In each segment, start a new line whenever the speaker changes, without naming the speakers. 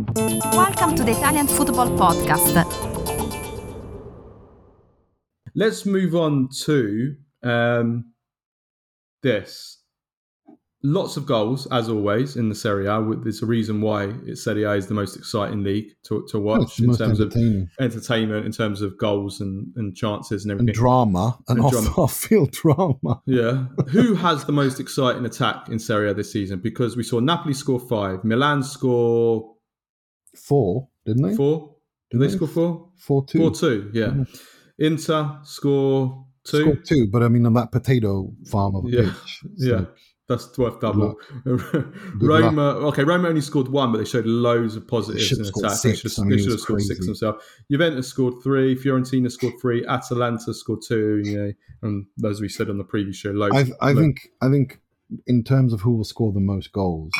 Welcome to the Italian Football Podcast.
Let's move on to um, this. Lots of goals, as always, in the Serie A. There's a reason why it's Serie A is the most exciting league to, to watch in terms of entertainment, in terms of goals and, and chances and everything.
And drama, and, and off, drama. off-field drama.
Yeah. Who has the most exciting attack in Serie A this season? Because we saw Napoli score five, Milan score
four, didn't they?
Four. Did, they, they, score four?
Four two.
Four two. Yeah. Inter score two.
Score two, but I mean on that potato farm of a
yeah.
pitch.
Yeah. That's worth double. Roma, okay, Roma only scored one, but they showed loads of positives in attack. Six. They should, have, I mean, they should have scored six themselves. Juventus scored three, Fiorentina scored three, Atalanta scored two. You know, and as we said on the previous show, loads.
I, I think, I think, in terms of who will score the most goals,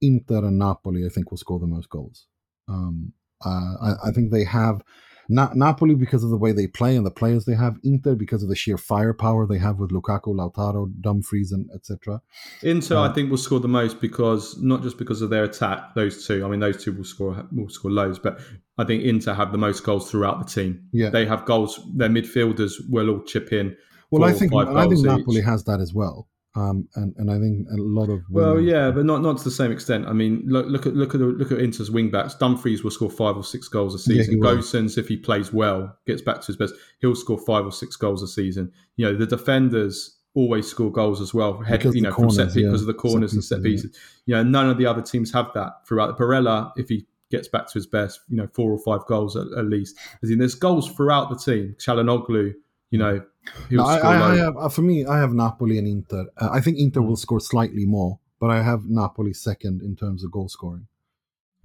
Inter and Napoli, I think, will score the most goals. Um, uh, I, I, think they have Na- Napoli because of the way they play and the players they have. Inter because of the sheer firepower they have with Lukaku, Lautaro, Dumfries, and etc.
Inter, uh, I think, will score the most because not just because of their attack. Those two, I mean, those two will score will score loads, but I think Inter have the most goals throughout the team.
Yeah,
they have goals. Their midfielders will all chip in.
Well, I think I think Napoli each. has that as well. Um, and and I think a lot of
well, yeah, but not not to the same extent. I mean, look look at look at the, look at Inter's wing backs. Dumfries will score five or six goals a season. Yeah, Gosens, if he plays well, gets back to his best, he'll score five or six goals a season. You know, the defenders always score goals as well. Head, you know, corners, from set yeah. because of the corners set and set pieces. Yeah. You know, none of the other teams have that throughout. Barella, if he gets back to his best, you know, four or five goals at, at least. As in, there's goals throughout the team. Calhanoglu, you know,
no, I, I, I, have uh, for me, I have Napoli and Inter. Uh, I think Inter will score slightly more, but I have Napoli second in terms of goal scoring.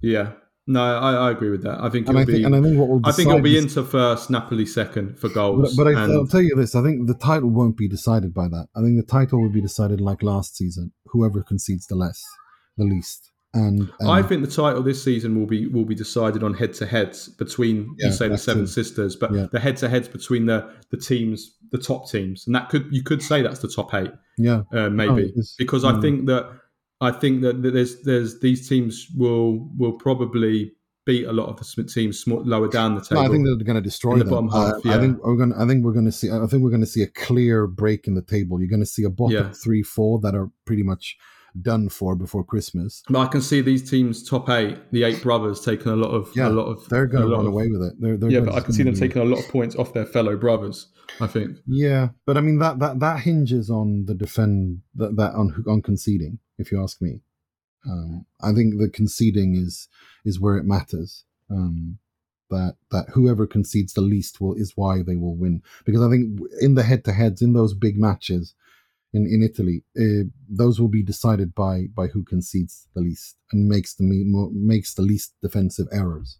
Yeah, no, I, I agree with that. I think it'll I think, be. And I think what will I think it'll be is, Inter first, Napoli second for goals.
But, but I, will tell you this: I think the title won't be decided by that. I think the title will be decided like last season. Whoever concedes the less, the least. And, and,
I think the title this season will be will be decided on head to heads between yeah, you say the Seven. Sisters, but yeah. the head to heads between the the teams, the top teams, and that could you could say that's the top eight,
yeah,
uh, maybe oh, because I think that I think that there's there's these teams will will probably beat a lot of the teams lower down the table.
No, I think they're going to destroy the them. bottom half. Uh, yeah. I think we're going. I think we're going to see. I think we're going to see a clear break in the table. You're going to see a bottom yeah. three, four that are pretty much done for before Christmas.
I can see these teams top eight, the eight brothers, taking a lot of
yeah,
a lot of.
They're going to run of, away with it. They're, they're
yeah, but I can see them taking a lot of points off their fellow brothers. I think.
Yeah, but I mean that that that hinges on the defend that that on on conceding. If you ask me, um, I think the conceding is is where it matters. Um, that that whoever concedes the least will is why they will win because I think in the head to heads in those big matches in in Italy, uh, those will be decided by by who concedes the least and makes the makes the least defensive errors.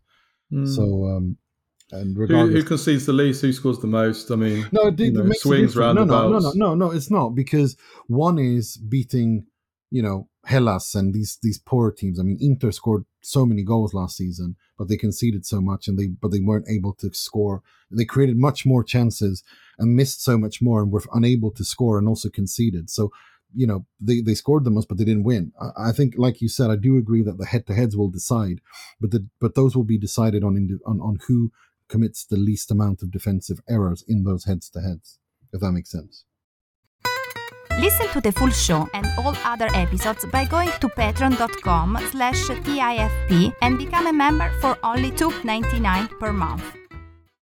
Mm. So. Um, and
who, who, concedes the least? Who scores the most? I mean,
no, it, you know, swings no, no, no, no, no. It's not because one is beating, you know, Hellas and these these poorer teams. I mean, Inter scored so many goals last season, but they conceded so much, and they but they weren't able to score. They created much more chances and missed so much more and were unable to score and also conceded. So, you know, they, they scored the most, but they didn't win. I, I think, like you said, I do agree that the head to heads will decide, but the, but those will be decided on, on on who commits the least amount of defensive errors in those heads to heads, if that makes sense.
Listen to the full show and all other episodes by going to patreon.com slash TIFP and become a member for only $2.99 per month.